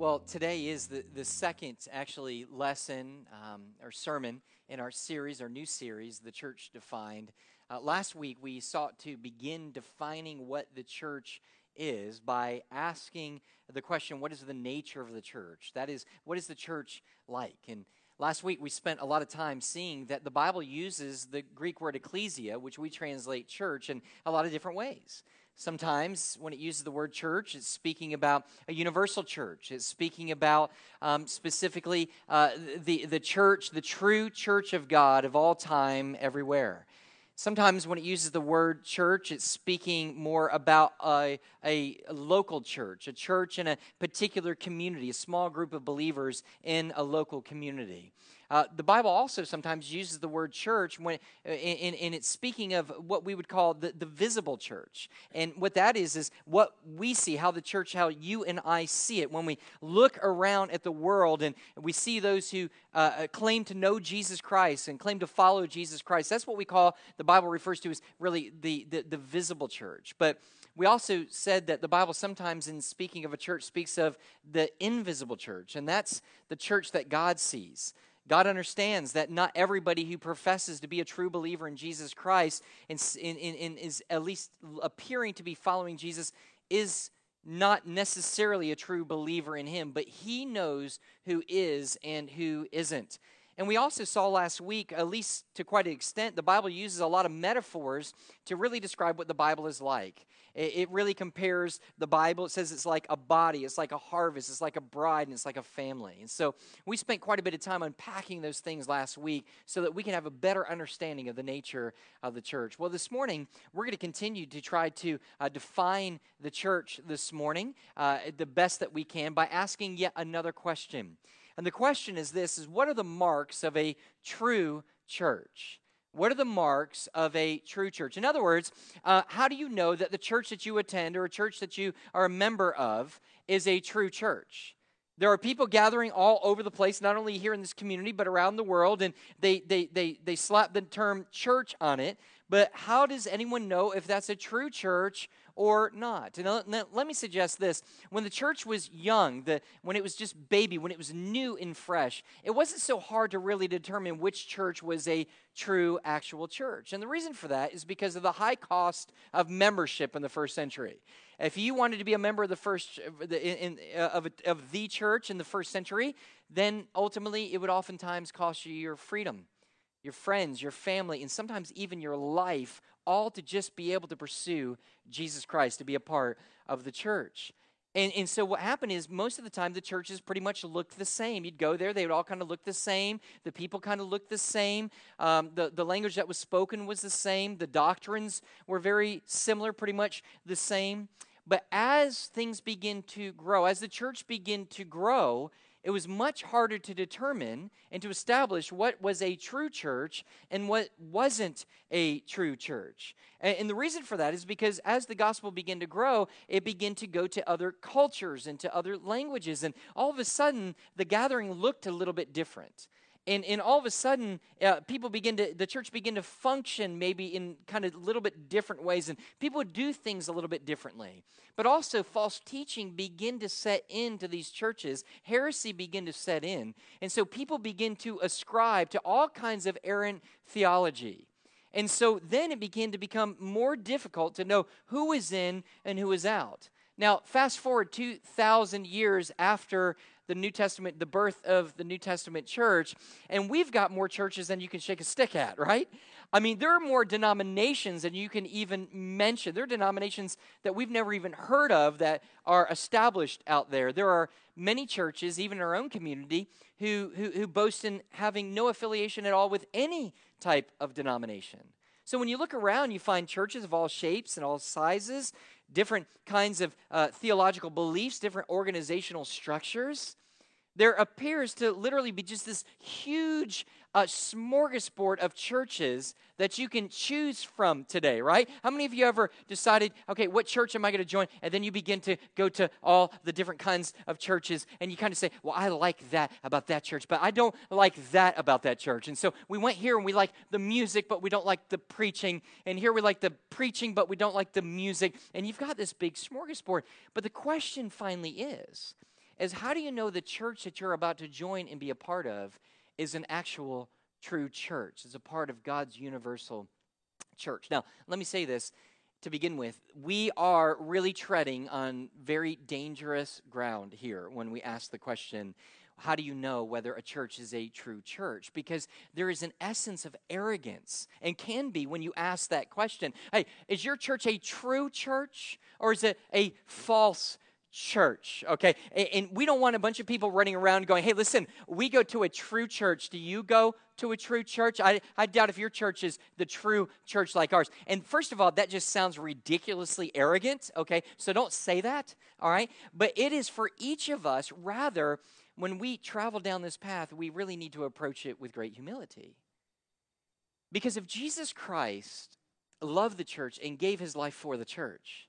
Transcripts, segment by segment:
Well, today is the, the second, actually, lesson um, or sermon in our series, our new series, The Church Defined. Uh, last week, we sought to begin defining what the church is by asking the question what is the nature of the church? That is, what is the church like? And last week, we spent a lot of time seeing that the Bible uses the Greek word ecclesia, which we translate church, in a lot of different ways. Sometimes, when it uses the word church, it's speaking about a universal church. It's speaking about um, specifically uh, the, the church, the true church of God of all time, everywhere. Sometimes, when it uses the word church, it's speaking more about a, a, local church, a church in a particular community, a small group of believers in a local community. Uh, the Bible also sometimes uses the word church when uh, in, in, it's speaking of what we would call the, the visible church. And what that is, is what we see, how the church, how you and I see it. When we look around at the world and we see those who uh, uh, claim to know Jesus Christ and claim to follow Jesus Christ, that's what we call, the Bible refers to as really the, the, the visible church. But we also said that the Bible sometimes, in speaking of a church, speaks of the invisible church, and that's the church that God sees. God understands that not everybody who professes to be a true believer in Jesus Christ and, is at least appearing to be following Jesus is not necessarily a true believer in Him, but He knows who is and who isn't. And we also saw last week, at least to quite an extent, the Bible uses a lot of metaphors to really describe what the Bible is like. It, really compares the Bible. It says it's like a body, it's like a harvest, it's like a bride, and it's like a family. And so we spent quite a bit of time unpacking those things last week so that we can have a better understanding of the nature of the church. Well, this morning, we're going to continue to try to uh, define the church this morning uh, the best that we can by asking yet another question. And the question is this is what are the marks of a true church? What are the marks of a true church? In other words, uh, how do you know that the church that you attend or a church that you are a member of is a true church? There are people gathering all over the place, not only here in this community, but around the world, and they, they, they, they slap the term church on it. But how does anyone know if that's a true church or not. And let me suggest this. When the church was young, the, when it was just baby, when it was new and fresh, it wasn't so hard to really determine which church was a true, actual church. And the reason for that is because of the high cost of membership in the first century. If you wanted to be a member of the first in, uh, of, of the church in the first century, then ultimately it would oftentimes cost you your freedom your friends, your family, and sometimes even your life, all to just be able to pursue Jesus Christ, to be a part of the church. And, and so what happened is most of the time the churches pretty much looked the same. You'd go there, they would all kind of look the same. The people kind of looked the same. Um, the, the language that was spoken was the same. The doctrines were very similar, pretty much the same. But as things begin to grow, as the church began to grow, it was much harder to determine and to establish what was a true church and what wasn't a true church. And, the reason for that is because as the gospel began to grow, it began to go to other cultures and to other languages. And all of a sudden, the gathering looked a little bit different and, and all of a sudden uh, people begin to the church begin to function maybe in kind of a little bit different ways and people do things a little bit differently. But also false teaching begin to set into these churches. Heresy begin to set in. And so people begin to ascribe to all kinds of errant theology. And so then it began to become more difficult to know who is in and who is out. Now fast forward 2000 years after the New Testament, the birth of the New Testament church, and we've got more churches than you can shake a stick at, right? I mean, there are more denominations than you can even mention. There are denominations that we've never even heard of that are established out there. There are many churches, even in our own community, who, who, who boast in having no affiliation at all with any type of denomination. So when you look around, you find churches of all shapes and all sizes, different kinds of uh, theological beliefs, different organizational structures there appears to literally be just this huge uh, smorgasbord of churches that you can choose from today, right? How many of you ever decided, okay, what church am I going to join? And then you begin to go to all the different kinds of churches and you kind of say, well, I like that about that church, but I don't like that about that church. And so we went here and we like the music, but we don't like the preaching. And here we like the preaching, but we don't like the music. And you've got this big smorgasbord. But the question finally is, is how do you know the church that you're about to join and be a part of is an actual true church, is a part of God's universal church? Now, let me say this to begin with. We are really treading on very dangerous ground here when we ask the question how do you know whether a church is a true church? Because there is an essence of arrogance and can be when you ask that question. Hey, is your church a true church or is it a false church, okay? And we don't want a bunch of people running around going, hey, listen, we go to a true church. Do you go to a true church? I, I doubt if your church is the true church like ours. And first of all, that just sounds ridiculously arrogant, okay? So don't say that, all right? But it is for each of us, rather, when we travel down this path, we really need to approach it with great humility. Because if Jesus Christ loved the church and gave his life for the church,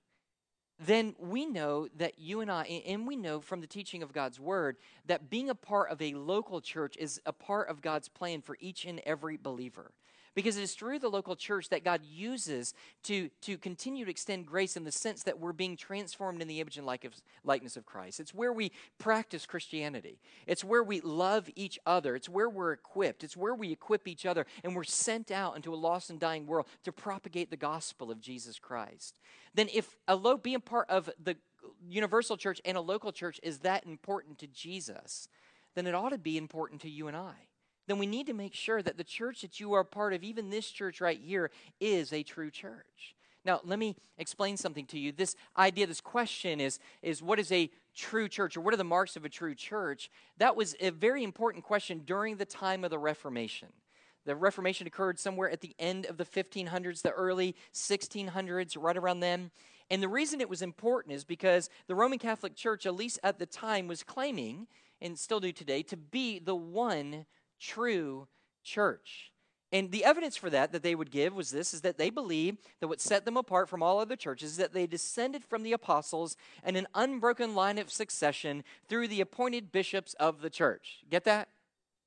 then we know that you and I, and we know from the teaching of God's word, that being a part of a local church is a part of God's plan for each and every believer because it is through the local church that God uses to, to continue to extend grace in the sense that we're being transformed in the image and likeness of Christ. It's where we practice Christianity, it's where we love each other, it's where we're equipped, it's where we equip each other, and we're sent out into a lost and dying world to propagate the gospel of Jesus Christ. Then, if a lo- being part of the universal church and a local church is that important to Jesus, then it ought to be important to you and I then we need to make sure that the church that you are part of, even this church right here, is a true church. Now, let me explain something to you. This idea, this question is, is what is a true church or what are the marks of a true church? That was a very important question during the time of the Reformation. The Reformation occurred somewhere at the end of the 1500s, the early 1600s, right around then. And the reason it was important is because the Roman Catholic Church, at least at the time, was claiming, and still do today, to be the one true church. And the evidence for that that they would give was this is that they believed that what set them apart from all other churches is that they descended from the apostles and an unbroken line of succession through the appointed bishops of the church. Get that?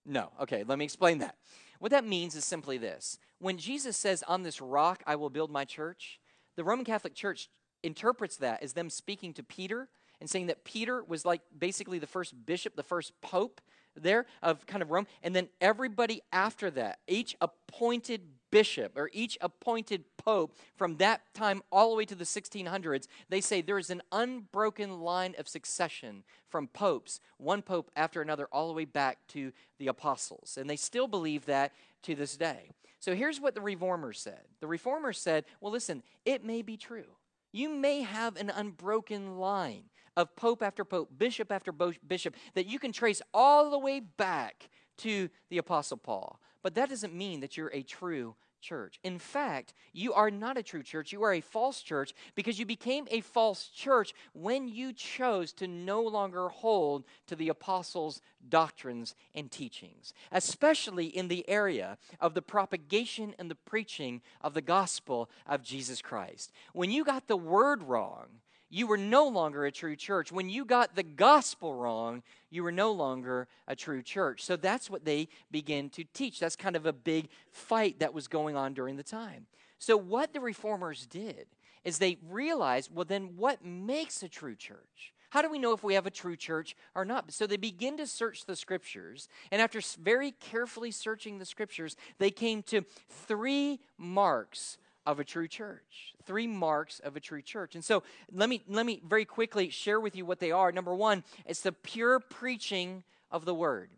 No. Okay, let me explain that. What that means is simply this. When Jesus says, On this rock I will build my church, the Roman Catholic Church interprets that as them speaking to Peter and saying that Peter was like basically the first bishop, the first pope there of kind of Rome. And then everybody after that, each appointed bishop or each appointed pope from that time all the way to the 1600s, they say there is an unbroken line of succession from popes, one pope after another, all the way back to the apostles. And they still believe that to this day. So here's what the reformers said the reformers said, well, listen, it may be true. You may have an unbroken line of pope after pope, bishop after bishop, that you can trace all the way back to the Apostle Paul. But that doesn't mean that you're a true church. In fact, you are not a true church. You are a false church because you became a false church when you chose to no longer hold to the apostles' doctrines and teachings, especially in the area of the propagation and the preaching of the gospel of Jesus Christ. When you got the word wrong, you were no longer a true church. When you got the gospel wrong, you were no longer a true church. So that's what they begin to teach. That's kind of a big fight that was going on during the time. So, what the reformers did is they realized well, then what makes a true church? How do we know if we have a true church or not? So they begin to search the scriptures. And after very carefully searching the scriptures, they came to three marks of a true church. Three marks of a true church. And so let me let me very quickly share with you what they are. Number 1, it's the pure preaching of the word.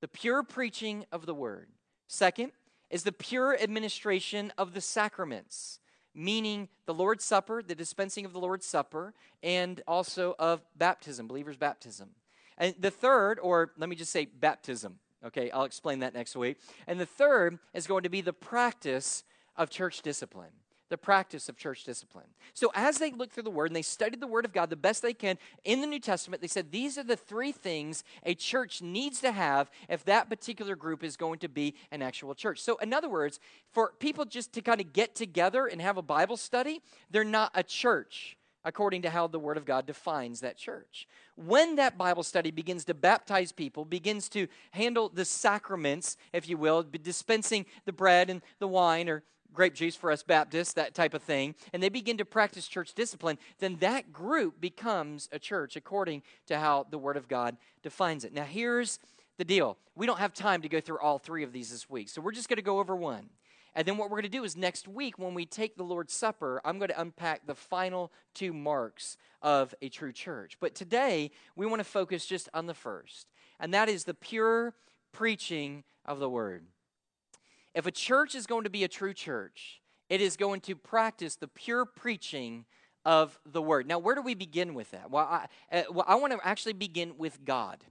The pure preaching of the word. Second is the pure administration of the sacraments, meaning the Lord's Supper, the dispensing of the Lord's Supper, and also of baptism, believers' baptism. And the third, or let me just say baptism, okay, I'll explain that next week. And the third is going to be the practice of church discipline. The practice of church discipline. So, as they looked through the Word and they studied the Word of God the best they can in the New Testament, they said these are the three things a church needs to have if that particular group is going to be an actual church. So, in other words, for people just to kind of get together and have a Bible study, they're not a church according to how the Word of God defines that church. When that Bible study begins to baptize people, begins to handle the sacraments, if you will, dispensing the bread and the wine or grape juice for us Baptists, that type of thing, and they begin to practice church discipline, then that group becomes a church according to how the Word of God defines it. Now, here's the deal we don't have time to go through all three of these this week, so we're just going to go over one. And then what we're going to do is next week, when we take the Lord's Supper, I'm going to unpack the final two marks of a true church. But today, we want to focus just on the first, and that is the pure preaching of the Word. If a church is going to be a true church, it is going to practice the pure preaching of the Word. Now, where do we begin with that? Well, I, uh, well, I want to actually begin with God.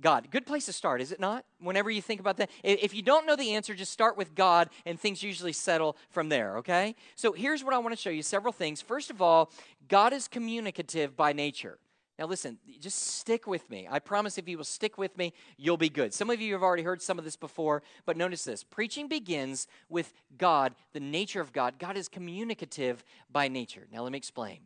God. Good place to start, is it not? Whenever you think about that. If you don't know the answer, just start with God and things usually settle from there, okay? So here's what I want to show you several things. First of all, God is communicative by nature. Now, listen, just stick with me. I promise if you will stick with me, you'll be good. Some of you have already heard some of this before, but notice this preaching begins with God, the nature of God. God is communicative by nature. Now, let me explain.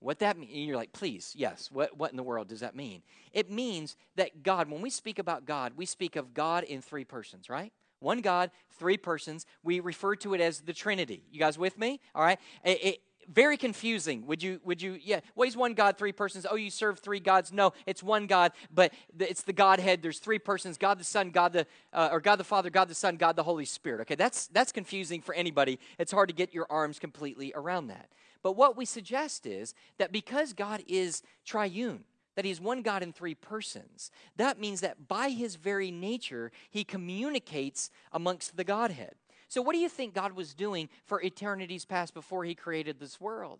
What that means, you're like, please, yes, what, what in the world does that mean? It means that God, when we speak about God, we speak of God in three persons, right? One God, three persons. We refer to it as the Trinity. You guys with me? All right. It, it, very confusing. Would you, would you, yeah, well, he's one God, three persons. Oh, you serve three gods. No, it's one God, but it's the Godhead. There's three persons God the Son, God the, uh, or God the Father, God the Son, God the Holy Spirit. Okay, that's, that's confusing for anybody. It's hard to get your arms completely around that. But what we suggest is that because God is triune, that he's one God in three persons, that means that by his very nature, he communicates amongst the Godhead. So, what do you think God was doing for eternities past before he created this world?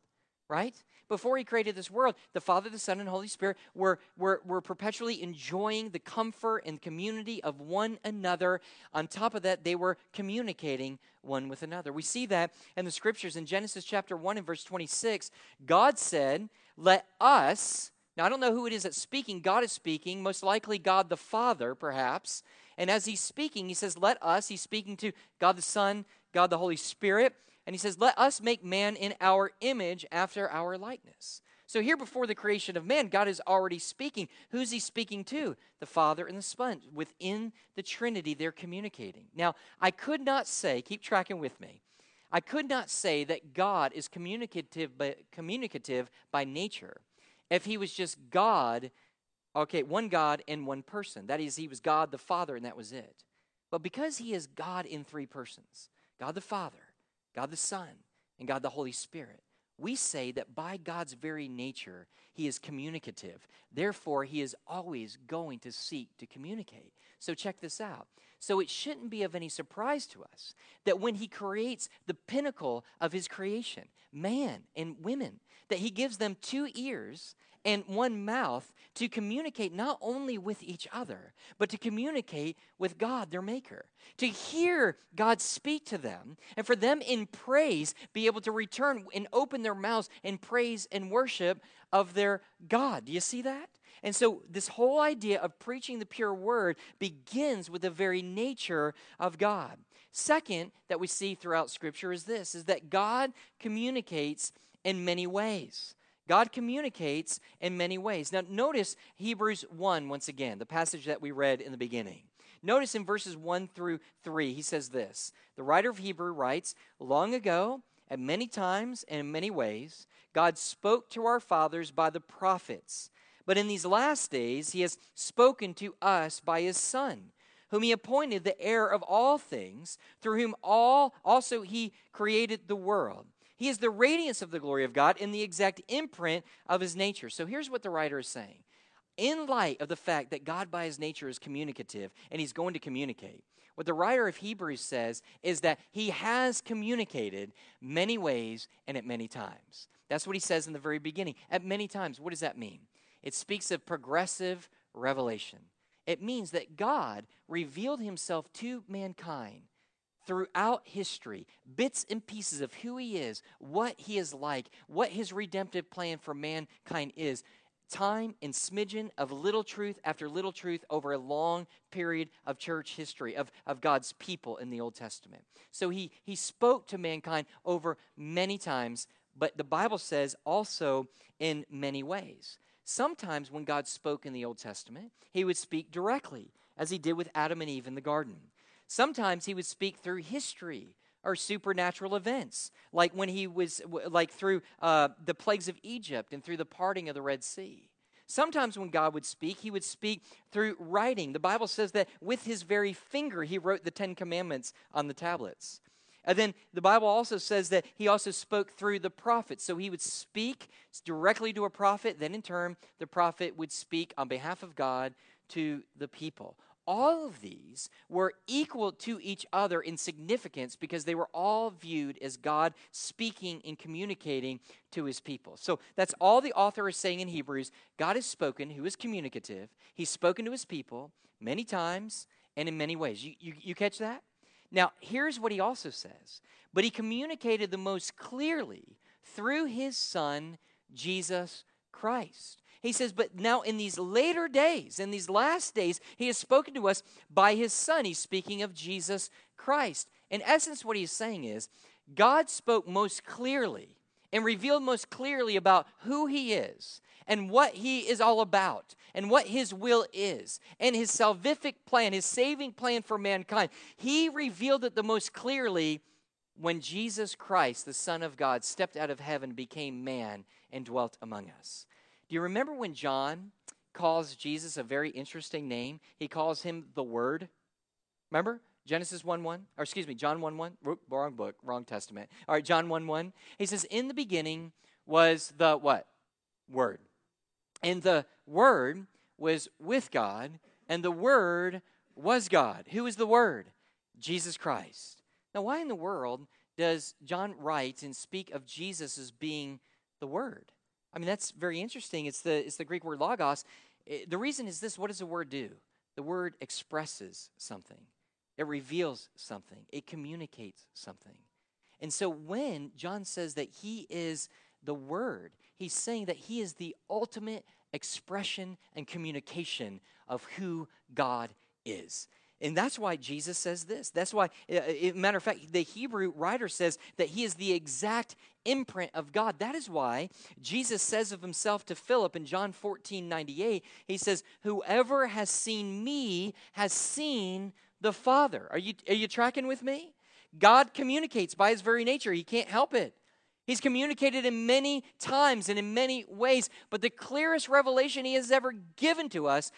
Right? Before he created this world, the Father, the Son, and Holy Spirit were, were, were perpetually enjoying the comfort and community of one another. On top of that, they were communicating one with another. We see that in the scriptures in Genesis chapter 1 and verse 26. God said, Let us, now I don't know who it is that's speaking, God is speaking, most likely God the Father, perhaps. And as he's speaking, he says, Let us, he's speaking to God the Son, God the Holy Spirit. And he says, Let us make man in our image after our likeness. So, here before the creation of man, God is already speaking. Who's he speaking to? The Father and the Son. Within the Trinity, they're communicating. Now, I could not say, keep tracking with me, I could not say that God is communicative by, communicative by nature if he was just God Okay, one God and one person. That is, he was God the Father, and that was it. But because he is God in three persons God the Father, God the Son, and God the Holy Spirit we say that by God's very nature, he is communicative. Therefore, he is always going to seek to communicate. So, check this out. So, it shouldn't be of any surprise to us that when he creates the pinnacle of his creation, man and women, that he gives them two ears and one mouth to communicate not only with each other, but to communicate with God, their Maker. To hear God speak to them, and for them in praise be able to return and open their mouths in praise and worship of their God. Do you see that? And so, this whole idea of preaching the pure word begins with the very nature of God. Second, that we see throughout Scripture is this is that God communicates in many ways. God communicates in many ways. Now, notice Hebrews 1 once again, the passage that we read in the beginning. Notice in verses 1 through 3, he says this The writer of Hebrew writes, Long ago, at many times and in many ways, God spoke to our fathers by the prophets. But in these last days, he has spoken to us by his Son, whom he appointed the heir of all things, through whom all also he created the world. He is the radiance of the glory of God in the exact imprint of his nature. So here's what the writer is saying. In light of the fact that God by his nature is communicative and he's going to communicate, what the writer of Hebrews says is that he has communicated many ways and at many times. That's what he says in the very beginning. At many times. What does that mean? It speaks of progressive revelation. It means that God revealed himself to mankind throughout history, bits and pieces of who he is, what he is like, what his redemptive plan for mankind is. Time and smidgen of little truth after little truth over a long period of church history, of, of God's people in the Old Testament. So he, he spoke to mankind over many times, but the Bible says also in many ways. Sometimes when God spoke in the Old Testament, he would speak directly, as he did with Adam and Eve in the garden. Sometimes he would speak through history or supernatural events, like when he was, like through uh, the plagues of Egypt and through the parting of the Red Sea. Sometimes when God would speak, he would speak through writing. The Bible says that with his very finger, he wrote the Ten Commandments on the tablets. And then the Bible also says that he also spoke through the prophets. So he would speak directly to a prophet, then in turn, the prophet would speak on behalf of God to the people all of these were equal to each other in significance because they were all viewed as God speaking and communicating to his people. So that's all the author is saying in Hebrews. God has spoken, who is communicative. He's spoken to his people many times and in many ways. You, you, you catch that? Now, here's what he also says. But he communicated the most clearly through his son, Jesus Christ. He says, But now in these later days, in these last days, he has spoken to us by his Son. He's speaking of Jesus Christ. In essence, what he's saying is, God spoke most clearly and revealed most clearly about who he is and what he is all about and what his will is and his salvific plan, his saving plan for mankind. He revealed it the most clearly when Jesus Christ, the Son of God, stepped out of heaven, became man, and dwelt among us. Do you remember when John calls Jesus a very interesting name? He calls him the Word. Remember? Genesis 1 1, or excuse me, John 1 1, wrong book, wrong testament. All right, John 1 1. He says, In the beginning was the what? Word. And the Word was with God, and the Word was God. Who is the Word? Jesus Christ. Now, why in the world does John write and speak of Jesus as being the Word? I mean, that's very interesting. It's the, it's the Greek word logos. Eh, the reason is this what does the word do? The word expresses something, it reveals something, it communicates something. And so when John says that he is the Word, he's saying that he is the ultimate expression and communication of who God is. And that's why Jesus says this. That's why, uh, matter of fact, the Hebrew writer says that he is the exact imprint of God. That is why Jesus says of himself to Philip in John 14 98, he says, Whoever has seen me has seen the Father. Are you, are you tracking with me? God communicates by his very nature, he can't help it. He's communicated in many times and in many ways, but the clearest revelation he has ever given to us,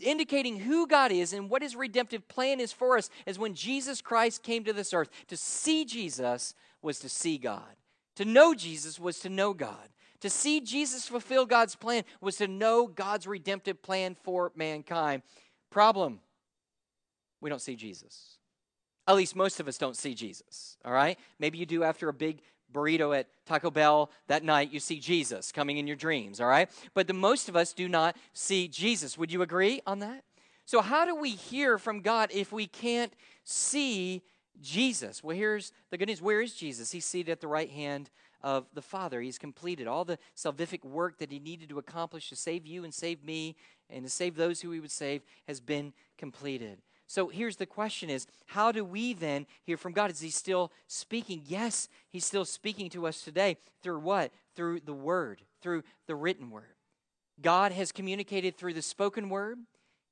indicating who God is and what his redemptive plan is for us, is when Jesus Christ came to this earth. To see Jesus was to see God, to know Jesus was to know God. To see Jesus fulfill God's plan was to know God's redemptive plan for mankind. Problem we don't see Jesus. At least most of us don't see Jesus, all right? Maybe you do after a big burrito at Taco Bell that night, you see Jesus coming in your dreams, all right? But the most of us do not see Jesus. Would you agree on that? So, how do we hear from God if we can't see Jesus? Well, here's the good news where is Jesus? He's seated at the right hand of the Father. He's completed all the salvific work that he needed to accomplish to save you and save me and to save those who he would save has been completed. So here's the question is how do we then hear from God? Is he still speaking? Yes, he's still speaking to us today. Through what? Through the word, through the written word. God has communicated through the spoken word.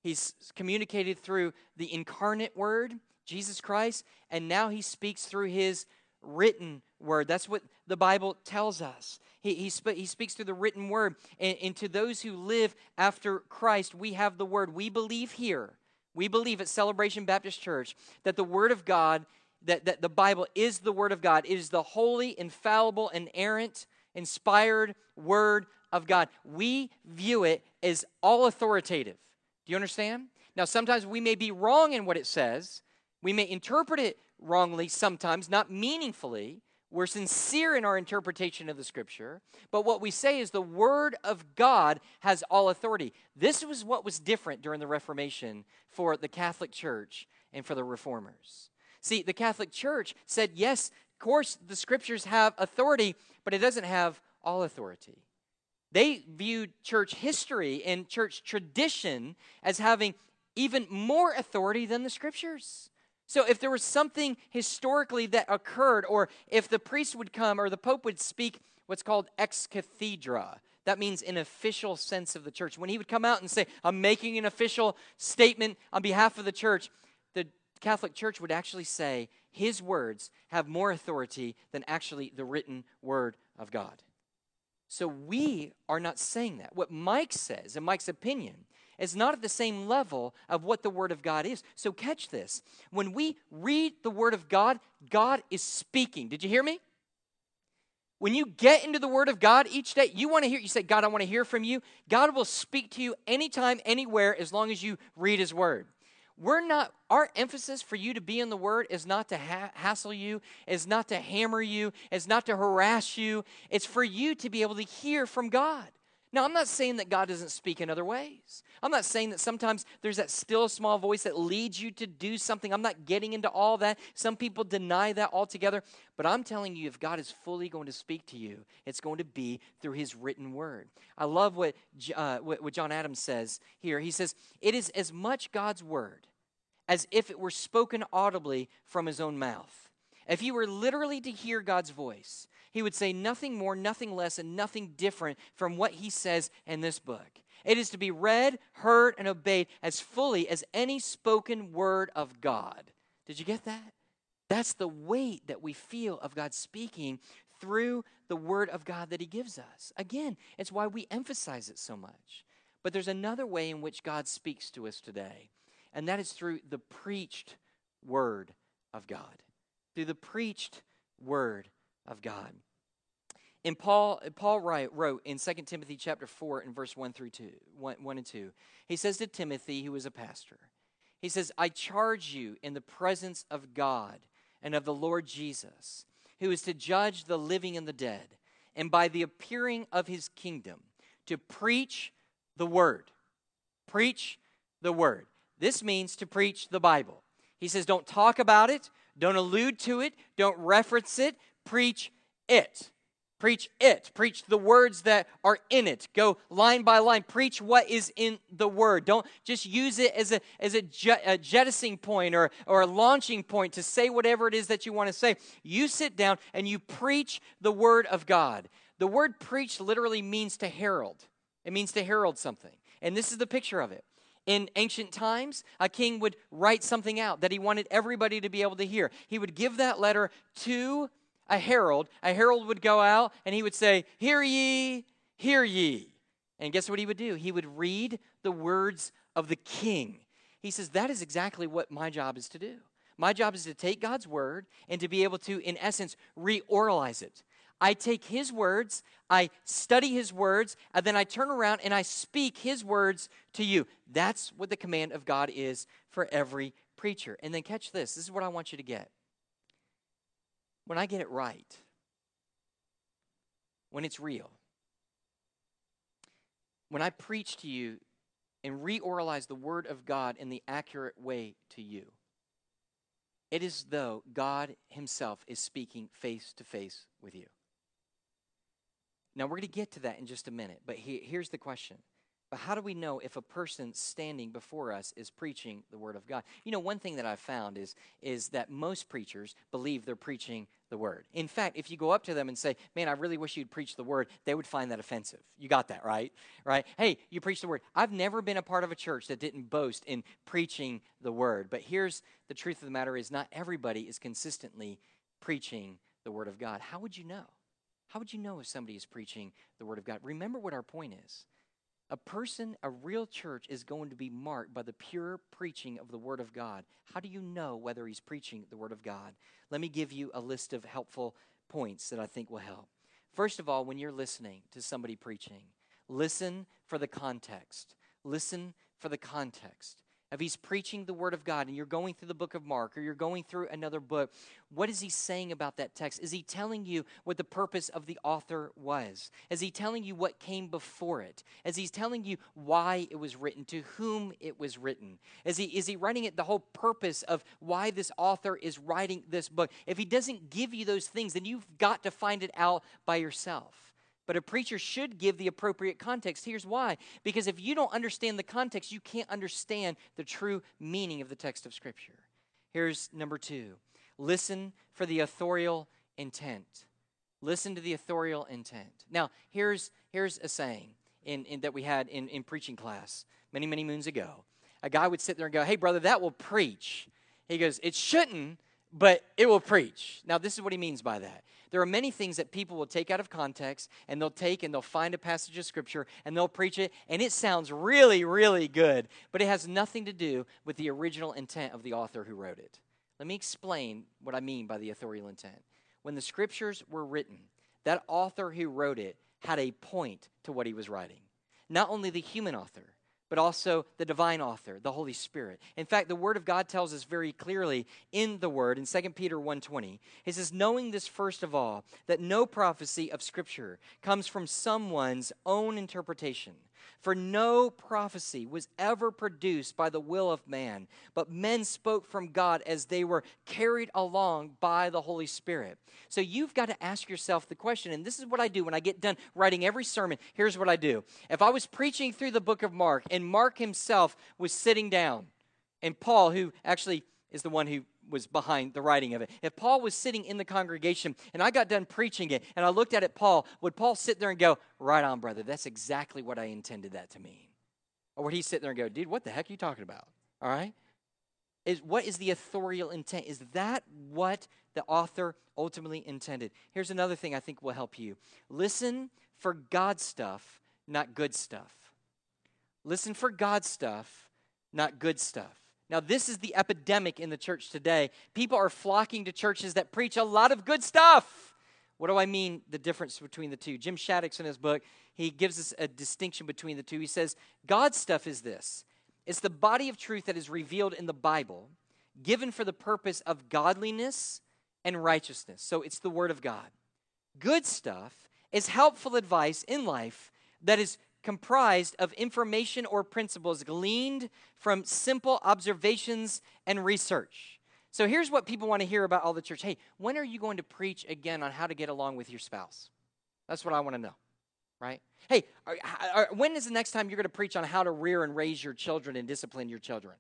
He's communicated through the incarnate word, Jesus Christ, and now he speaks through his written word. That's what the Bible tells us. He, he, sp- he speaks through the written word. And, and to those who live after Christ, we have the word. We believe here we believe at Celebration Baptist Church that the Word of God, that, that the Bible is the Word of God. It is the holy, infallible, inerrant, inspired Word of God. We view it as all authoritative. Do you understand? Now, sometimes we may be wrong in what it says. We may interpret it wrongly sometimes, not meaningfully, we're sincere in our interpretation of the scripture, but what we say is the word of God has all authority. This was what was different during the Reformation for the Catholic Church and for the reformers. See, the Catholic Church said, yes, of course, the scriptures have authority, but it doesn't have all authority. They viewed church history and church tradition as having even more authority than the scriptures. So, if there was something historically that occurred, or if the priest would come or the pope would speak what's called ex cathedra, that means an official sense of the church. When he would come out and say, I'm making an official statement on behalf of the church, the Catholic Church would actually say his words have more authority than actually the written word of God. So we are not saying that. What Mike says, in Mike's opinion, is not at the same level of what the Word of God is. So catch this. When we read the Word of God, God is speaking. Did you hear me? When you get into the Word of God each day, you want to hear, you say, God, I want to hear from you. God will speak to you anytime, anywhere, as long as you read His Word we're not our emphasis for you to be in the word is not to ha- hassle you is not to hammer you is not to harass you it's for you to be able to hear from god now i'm not saying that god doesn't speak in other ways. I'm not saying that sometimes there's that still small voice that leads you to do something. I'm not getting into all that. Some people deny that altogether. But i'm telling you if god is fully going to speak to you it's going to be through his written word. I love what, uh, what john adams says here. He says it is as much god's word as if it were spoken audibly from his own mouth. If you were literally to hear God's voice, he would say nothing more, nothing less, and nothing different from what he says in this book. It is to be read, heard, and obeyed as fully as any spoken word of God. Did you get that? That's the weight that we feel of God speaking through the word of God that he gives us. Again, it's why we emphasize it so much. But there's another way in which God speaks to us today and that is through the preached word of God. Through the preached word of God. And Paul, Paul wrote in 2 Timothy chapter 4 and verse 1 through 2, 1, 1 and 2, he says to Timothy, who is a pastor, he says, I charge you in the presence of God and of the Lord Jesus, who is to judge the living and the dead, and by the appearing of his kingdom, to preach the word. Preach the word. This means to preach the Bible. He says, don't talk about it, don't allude to it, don't reference it, preach it. Preach it. Preach the words that are in it. Go line by line. Preach what is in the word. Don't just use it as a, as a, jet, a jettisoning point or, or a launching point to say whatever it is that you want to say. You sit down and you preach the word of God. The word preach literally means to herald, it means to herald something. And this is the picture of it in ancient times, a king would write something out that he wanted everybody to be able to hear. He would give that letter to a herald. A herald would go out and he would say, Hear ye, hear ye. And guess what he would do? He would read the words of the king. He says, That is exactly what my job is to do. My job is to take God's word and to be able to, in essence, reoralize it. I take his words, I study his words, and then I turn around and I speak his words to you. That's what the command of God is for every preacher. And then catch this this is what I want you to get. When I get it right, when it's real, when I preach to you and reoralize the word of God in the accurate way to you, it is though God Himself is speaking face to face with you. Now, we're going to get to that in just a minute, but he, here's the question. But how do we know if a person standing before us is preaching the word of God? You know, one thing that I've found is, is that most preachers believe they're preaching the word. In fact, if you go up to them and say, Man, I really wish you'd preach the word, they would find that offensive. You got that, right? Right? Hey, you preach the word. I've never been a part of a church that didn't boast in preaching the word. But here's the truth of the matter is not everybody is consistently preaching the word of God. How would you know? How would you know if somebody is preaching the Word of God? Remember what our point is. A person, a real church, is going to be marked by the pure preaching of the Word of God. How do you know whether he's preaching the Word of God? Let me give you a list of helpful points that I think will help. First of all, when you're listening to somebody preaching, listen for the context. Listen for the context if he's preaching the word of God and you're going through the book of Mark or you're going through another book, what is he saying about that text? Is he telling you what the purpose of the author was? Is he telling you what came before it? Is he telling you why it was written, to whom it was written? Is he is he writing it the whole purpose of why this author is writing this book? If he doesn't give you those things, then you've got to find it out by yourself. But a preacher should give the appropriate context. Here's why because if you don't understand the context, you can't understand the true meaning of the text of Scripture. Here's number two listen for the authorial intent. Listen to the authorial intent. Now, here's, here's a saying in, in, that we had in, in preaching class many, many moons ago. A guy would sit there and go, Hey, brother, that will preach. He goes, It shouldn't, but it will preach. Now, this is what he means by that. There are many things that people will take out of context and they'll take and they'll find a passage of scripture and they'll preach it and it sounds really, really good, but it has nothing to do with the original intent of the author who wrote it. Let me explain what I mean by the authorial intent. When the scriptures were written, that author who wrote it had a point to what he was writing. Not only the human author, but also the divine author, the Holy Spirit. In fact, the word of God tells us very clearly in the word in 2 Peter 1:20. He says, "Knowing this first of all, that no prophecy of scripture comes from someone's own interpretation." For no prophecy was ever produced by the will of man, but men spoke from God as they were carried along by the Holy Spirit. So you've got to ask yourself the question, and this is what I do when I get done writing every sermon. Here's what I do. If I was preaching through the book of Mark, and Mark himself was sitting down, and Paul, who actually is the one who was behind the writing of it. If Paul was sitting in the congregation and I got done preaching it and I looked at it, Paul, would Paul sit there and go, Right on, brother, that's exactly what I intended that to mean? Or would he sit there and go, Dude, what the heck are you talking about? All right? Is, what is the authorial intent? Is that what the author ultimately intended? Here's another thing I think will help you listen for God stuff, not good stuff. Listen for God stuff, not good stuff. Now, this is the epidemic in the church today. People are flocking to churches that preach a lot of good stuff. What do I mean, the difference between the two? Jim Shaddix, in his book, he gives us a distinction between the two. He says, God's stuff is this it's the body of truth that is revealed in the Bible, given for the purpose of godliness and righteousness. So it's the Word of God. Good stuff is helpful advice in life that is comprised of information or principles gleaned from simple observations and research. So here's what people want to hear about all the church. Hey, when are you going to preach again on how to get along with your spouse? That's what I want to know, right? Hey, are, are, when is the next time you're going to preach on how to rear and raise your children and discipline your children?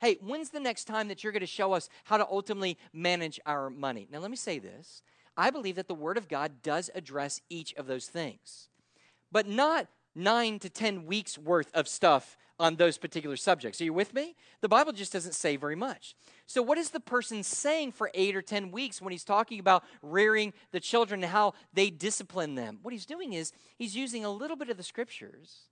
Hey, when's the next time that you're going to show us how to ultimately manage our money? Now, let me say this. I believe that the Word of God does address each of those things, but not nine to 10 weeks worth of stuff on those particular subjects. Are you with me? The Bible just doesn't say very much. So, what is the person saying for eight or 10 weeks when he's talking about rearing the children and how they discipline them? What he's doing is he's using a little bit of the scriptures,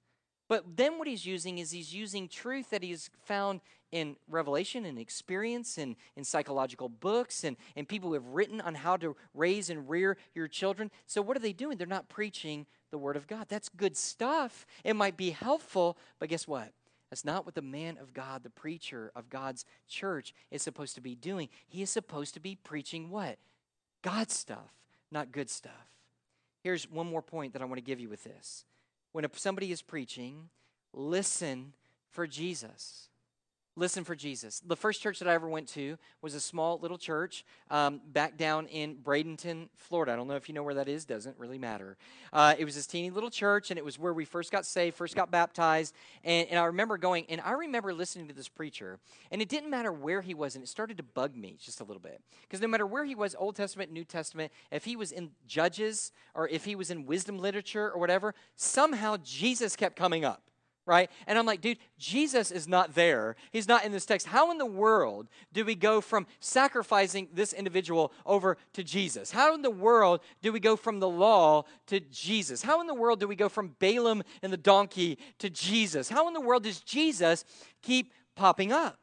but then what he's using is he's using truth that he's found in revelation and experience and in psychological books and, and people who have written on how to raise and rear your children. So, what are they doing? They're not preaching the Word of God. That's good stuff. It might be helpful, but guess what? That's not what the man of God, the preacher of God's church, is supposed to be doing. He is supposed to be preaching what? God stuff, not good stuff. Here's one more point that I want to give you with this. When somebody is preaching, listen for Jesus listen for Jesus. The first church that I ever went to was a small little church um, back down in Bradenton, Florida. I don't know if you know where that is, doesn't really matter. Uh, it was this teeny little church, and it was where we first got saved, first got baptized. And, and I remember going, and I remember listening to this preacher, and it didn't matter where he was, and it started to bug me just a little bit. Because no matter where he was, Old Testament, New Testament, if he was in Judges, or if he was in wisdom literature, or whatever, somehow Jesus kept coming up right? And I'm like, dude, Jesus is not there. He's not in this text. How in the world do we go from sacrificing this individual over to Jesus? How in the world do we go from the law to Jesus? How in the world do we go from Balaam and the donkey to Jesus? How in the world does Jesus keep popping up?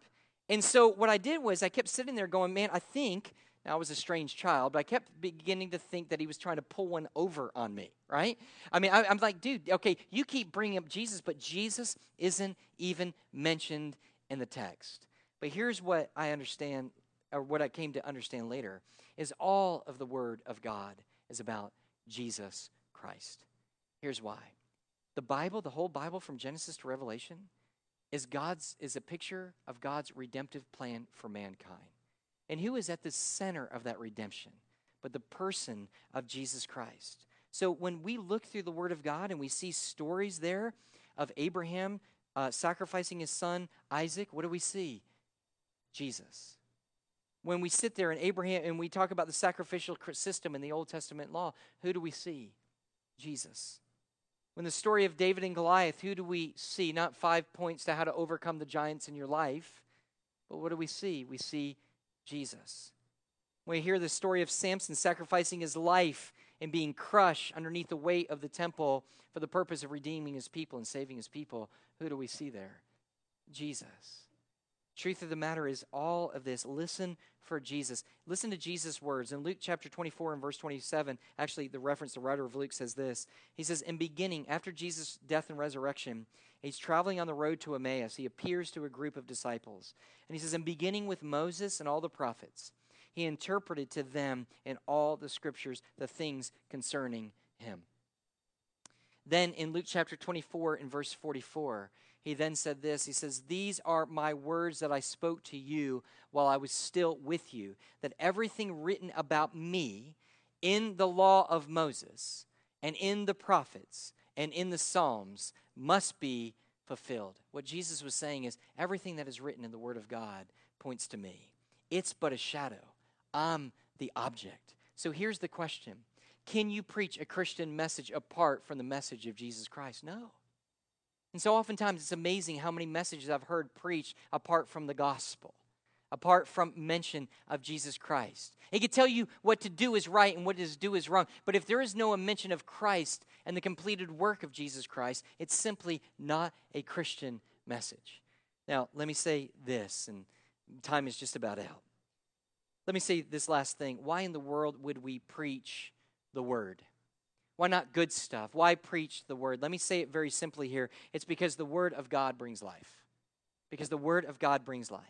And so what I did was I kept sitting there going, man, I think I was a strange child, but I kept beginning to think that he was trying to pull one over on me, right? I mean, I, am like, dude, okay, you keep bringing up Jesus, but Jesus isn't even mentioned in the text. But here's what I understand, or what I came to understand later, is all of the Word of God is about Jesus Christ. Here's why. The Bible, the whole Bible from Genesis to Revelation, is God's is a picture of God's redemptive plan for mankind. And who is at the center of that redemption? But the person of Jesus Christ. So when we look through the Word of God and we see stories there of Abraham uh, sacrificing his son Isaac, what do we see? Jesus. When we sit there and Abraham and we talk about the sacrificial system in the Old Testament law, who do we see? Jesus. When the story of David and Goliath, who do we see? Not five points to how to overcome the giants in your life, But what do we see? We see Jesus. We hear the story of Samson sacrificing his life and being crushed underneath the weight of the temple for the purpose of redeeming his people and saving his people. Who do we see there? Jesus. Truth of the matter is, all of this, listen for Jesus. Listen to Jesus' words. In Luke chapter 24 and verse 27, actually, the reference, the writer of Luke says this. He says, In beginning, after Jesus' death and resurrection, he's traveling on the road to Emmaus. He appears to a group of disciples. And he says, In beginning with Moses and all the prophets, he interpreted to them in all the scriptures the things concerning him. Then in Luke chapter 24 and verse 44, he then said this He says, These are my words that I spoke to you while I was still with you, that everything written about me in the law of Moses and in the prophets and in the Psalms must be fulfilled. What Jesus was saying is, everything that is written in the Word of God points to me. It's but a shadow. I'm the object. So here's the question Can you preach a Christian message apart from the message of Jesus Christ? No. And so oftentimes it's amazing how many messages I've heard preached apart from the gospel, apart from mention of Jesus Christ. It could tell you what to do is right and what to do is wrong. But if there is no mention of Christ and the completed work of Jesus Christ, it's simply not a Christian message. Now, let me say this, and time is just about out. Let me say this last thing. Why in the world would we preach the word? Why not good stuff? Why preach the word? Let me say it very simply here. It's because the word of God brings life. Because the word of God brings life.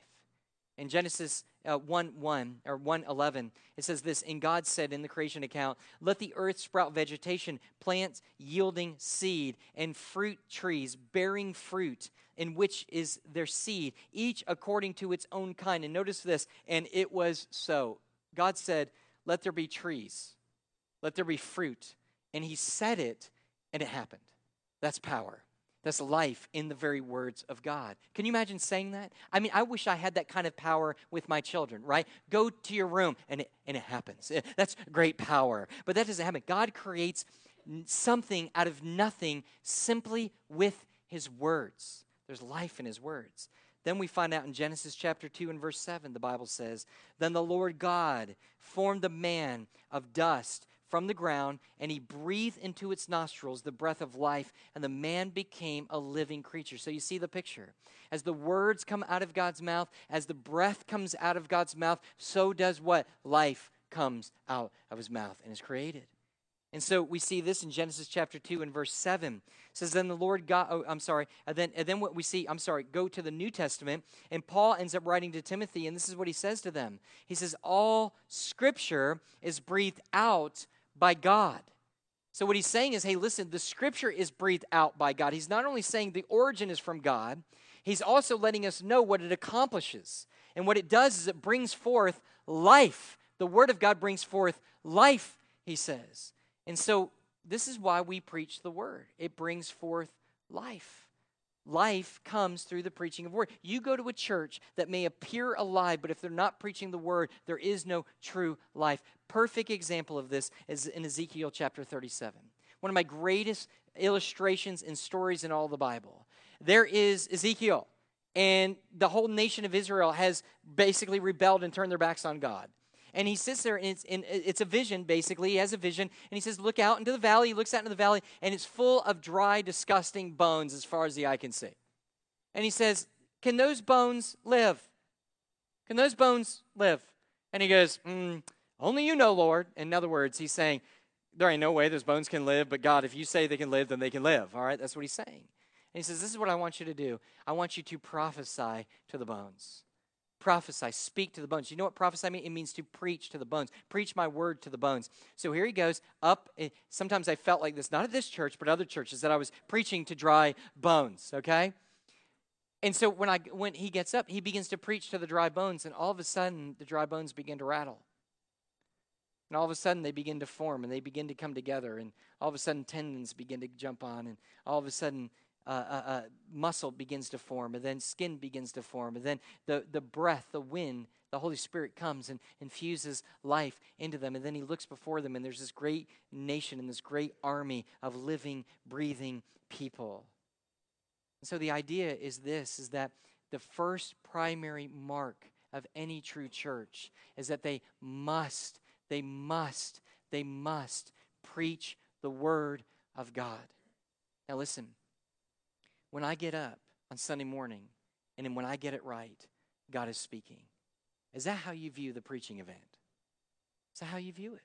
In Genesis uh, 1 1 or 1 11, it says this And God said in the creation account, Let the earth sprout vegetation, plants yielding seed, and fruit trees bearing fruit, in which is their seed, each according to its own kind. And notice this, and it was so. God said, Let there be trees, let there be fruit, and he said it, and it happened. That's power. That's life in the very words of God. Can you imagine saying that? I mean, I wish I had that kind of power with my children, right? Go to your room and it, and it happens. Eh, that's great power. But that doesn't happen. God creates something out of nothing simply with his words. There's life in his words. Then we find out in Genesis chapter 2 and verse 7, the Bible says, Then the Lord God formed the man of dust from the ground, and he breathed into its nostrils the breath of life, and the man became a living creature. So you see the picture. As the words come out of God's mouth, as the breath comes out of God's mouth, so does what? Life comes out of his mouth and is created. And so we see this in Genesis chapter 2 and verse 7. It says, Then the Lord God, oh, I'm sorry, and then, and then what we see, I'm sorry, go to the New Testament, and Paul ends up writing to Timothy, and this is what he says to them. He says, All scripture is breathed out by God. So, what he's saying is, hey, listen, the scripture is breathed out by God. He's not only saying the origin is from God, he's also letting us know what it accomplishes. And what it does is it brings forth life. The word of God brings forth life, he says. And so, this is why we preach the word, it brings forth life. Life comes through the preaching of word. You go to a church that may appear alive, but if they're not preaching the word, there is no true life. Perfect example of this is in Ezekiel chapter 37. One of my greatest illustrations and stories in all the Bible. There is Ezekiel, and the whole nation of Israel has basically rebelled and turned their backs on God. And he sits there, and it's, and it's a vision, basically. He has a vision, and he says, Look out into the valley. He looks out into the valley, and it's full of dry, disgusting bones as far as the eye can see. And he says, Can those bones live? Can those bones live? And he goes, mm, Only you know, Lord. In other words, he's saying, There ain't no way those bones can live, but God, if you say they can live, then they can live. All right? That's what he's saying. And he says, This is what I want you to do. I want you to prophesy to the bones prophesy, speak to the bones. You know what prophesy means? It means to preach to the bones. Preach my word to the bones. So here he goes up. Sometimes I felt like this, not at this church, but other churches, that I was preaching to dry bones, okay? And so when, I, when he gets up, he begins to preach to the dry bones, and all of a sudden, the dry bones begin to rattle. And all of a sudden, they begin to form and they begin to come together. And all of a sudden, tendons begin to jump on. And all of a sudden, uh, uh, uh, muscle begins to form, and then skin begins to form, and then the, the breath, the wind, the Holy Spirit comes and infuses life into them. And then He looks before them, and there's this great nation and this great army of living, breathing people. And so the idea is this is that the first primary mark of any true church is that they must, they must, they must preach the word of God. Now, listen, when I get up on Sunday morning and when I get it right, God is speaking. Is that how you view the preaching event? Is that how you view it?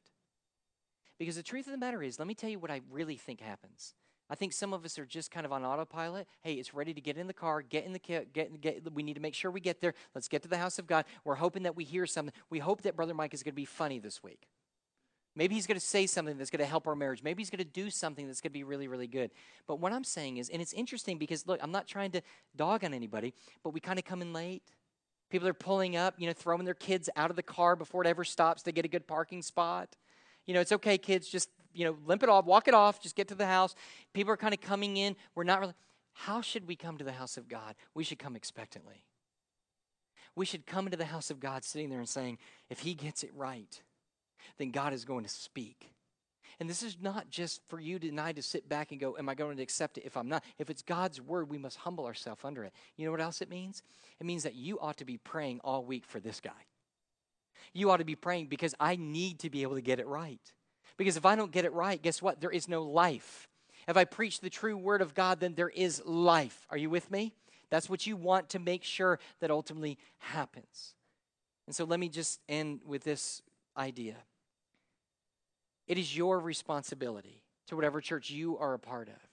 Because the truth of the matter is, let me tell you what I really think happens. I think some of us are just kind of on autopilot. Hey, it's ready to get in the car, get in the get, get we need to make sure we get there. Let's get to the house of God. We're hoping that we hear something. We hope that brother Mike is going to be funny this week. Maybe he's going to say something that's going to help our marriage. Maybe he's going to do something that's going to be really, really good. But what I'm saying is, and it's interesting because, look, I'm not trying to dog on anybody, but we kind of come in late. People are pulling up, you know, throwing their kids out of the car before it ever stops to get a good parking spot. You know, it's okay, kids, just, you know, limp it off, walk it off, just get to the house. People are kind of coming in. We're not really. How should we come to the house of God? We should come expectantly. We should come into the house of God sitting there and saying, if he gets it right, then God is going to speak. And this is not just for you I to sit back and go, Am I going to accept it if I'm not? If it's God's word, we must humble ourselves under it. You know what else it means? It means that you ought to be praying all week for this guy. You ought to be praying because I need to be able to get it right. Because if I don't get it right, guess what? There is no life. If I preach the true word of God, then there is life. Are you with me? That's what you want to make sure that ultimately happens. And so let me just end with this idea. It is your responsibility to whatever church you are a part of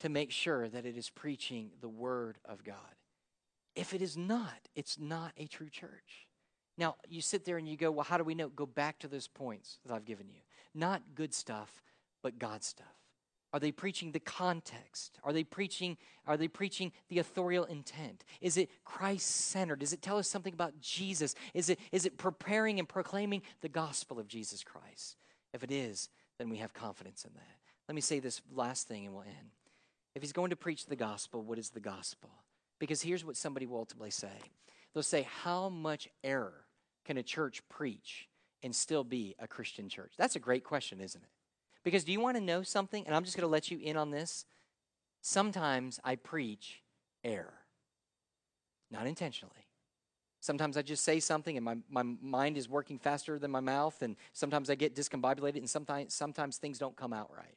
to make sure that it is preaching the Word of God. If it is not, it's not a true church. Now, you sit there and you go, well, how do we know? Go back to those points that I've given you. Not good stuff, but God stuff. Are they preaching the context? Are they preaching are they preaching the authorial intent? Is it Christ-centered? Does it tell us something about Jesus? Is it is it preparing and proclaiming the gospel of Jesus Christ? If it is, then we have confidence in that. Let me say this last thing and we'll end. If he's going to preach the gospel, what is the gospel? Because here's what somebody will ultimately say they'll say, How much error can a church preach and still be a Christian church? That's a great question, isn't it? Because do you want to know something? And I'm just going to let you in on this. Sometimes I preach error, not intentionally. Sometimes I just say something and my, my mind is working faster than my mouth, and sometimes I get discombobulated, and sometimes, sometimes things don't come out right.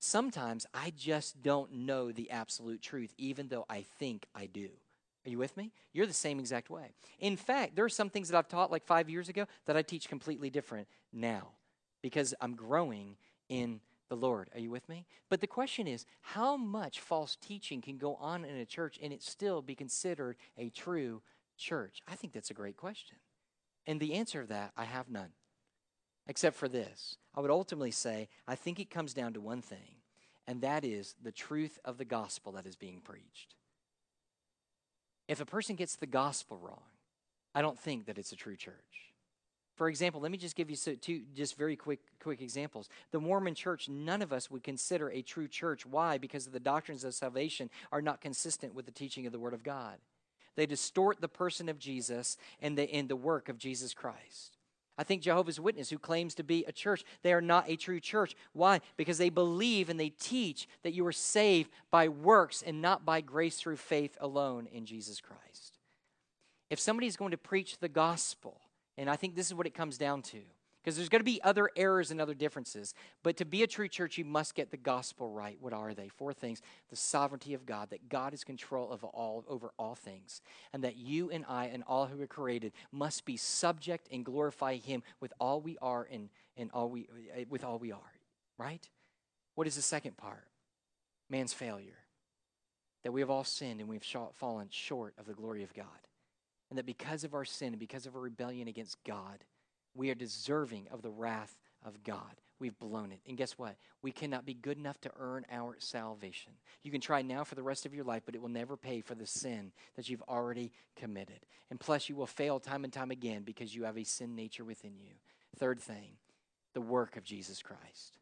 Sometimes I just don't know the absolute truth, even though I think I do. Are you with me? You're the same exact way. In fact, there are some things that I've taught like five years ago that I teach completely different now because I'm growing in the Lord. Are you with me? But the question is how much false teaching can go on in a church and it still be considered a true church? I think that's a great question. And the answer of that, I have none. Except for this. I would ultimately say, I think it comes down to one thing, and that is the truth of the gospel that is being preached. If a person gets the gospel wrong, I don't think that it's a true church. For example, let me just give you two just very quick quick examples. The Mormon church, none of us would consider a true church. Why? Because the doctrines of salvation are not consistent with the teaching of the Word of God. They distort the person of Jesus and the, and the work of Jesus Christ. I think Jehovah's Witness, who claims to be a church, they are not a true church. Why? Because they believe and they teach that you are saved by works and not by grace through faith alone in Jesus Christ. If somebody is going to preach the gospel, and I think this is what it comes down to, because there's going to be other errors and other differences. But to be a true church, you must get the gospel right. What are they? Four things the sovereignty of God, that God is control of all, over all things, and that you and I and all who are created must be subject and glorify Him with all we are and, and all we, uh, with all we are. Right? What is the second part? Man's failure. That we have all sinned and we've fallen short of the glory of God. And that because of our sin and because of our rebellion against God, we are deserving of the wrath of God. We've blown it. And guess what? We cannot be good enough to earn our salvation. You can try now for the rest of your life, but it will never pay for the sin that you've already committed. And plus, you will fail time and time again because you have a sin nature within you. Third thing, the work of Jesus Christ.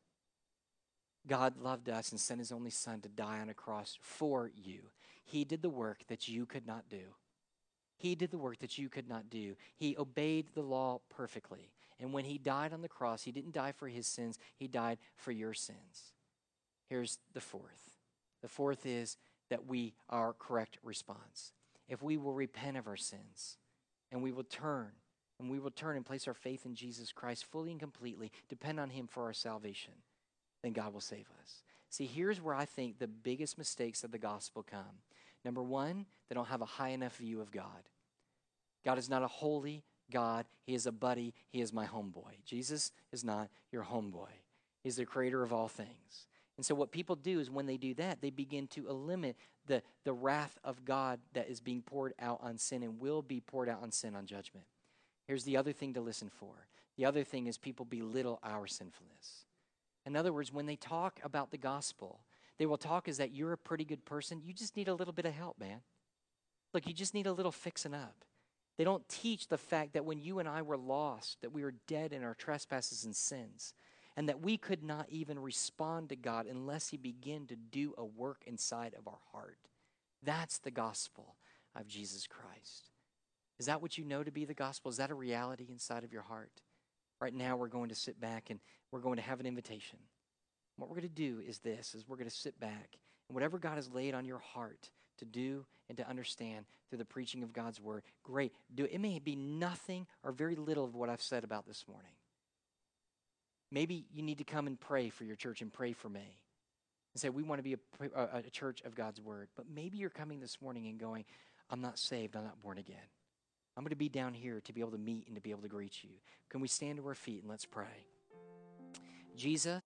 God loved us and sent his only Son to die on a cross for you. He did the work that you could not do. He did the work that you could not do. He obeyed the law perfectly. And when he died on the cross, he didn't die for his sins, he died for your sins. Here's the fourth. The fourth is that we, our correct response. if we will repent of our sins and we will turn and we will turn and place our faith in Jesus Christ fully and completely, depend on Him for our salvation, then God will save us. See, here's where I think the biggest mistakes of the gospel come. Number one, they don't have a high enough view of God. God is not a holy God. He is a buddy. He is my homeboy. Jesus is not your homeboy. He's the creator of all things. And so, what people do is when they do that, they begin to eliminate the, the wrath of God that is being poured out on sin and will be poured out on sin on judgment. Here's the other thing to listen for the other thing is people belittle our sinfulness. In other words, when they talk about the gospel, they will talk as that you're a pretty good person. You just need a little bit of help, man. Look, you just need a little fixing up. They don't teach the fact that when you and I were lost, that we were dead in our trespasses and sins, and that we could not even respond to God unless He began to do a work inside of our heart. That's the gospel of Jesus Christ. Is that what you know to be the gospel? Is that a reality inside of your heart? Right now, we're going to sit back and we're going to have an invitation. What we're going to do is this: is we're going to sit back and whatever God has laid on your heart to do and to understand through the preaching of God's word, great. Do it. may be nothing or very little of what I've said about this morning. Maybe you need to come and pray for your church and pray for me and say, We want to be a, a, a, church of God's word. But maybe you're coming this morning and going, I'm not saved, I'm not born again. I'm going to be down here to be able to meet and to be able to greet you. Can we stand to our feet and let's pray? Jesus,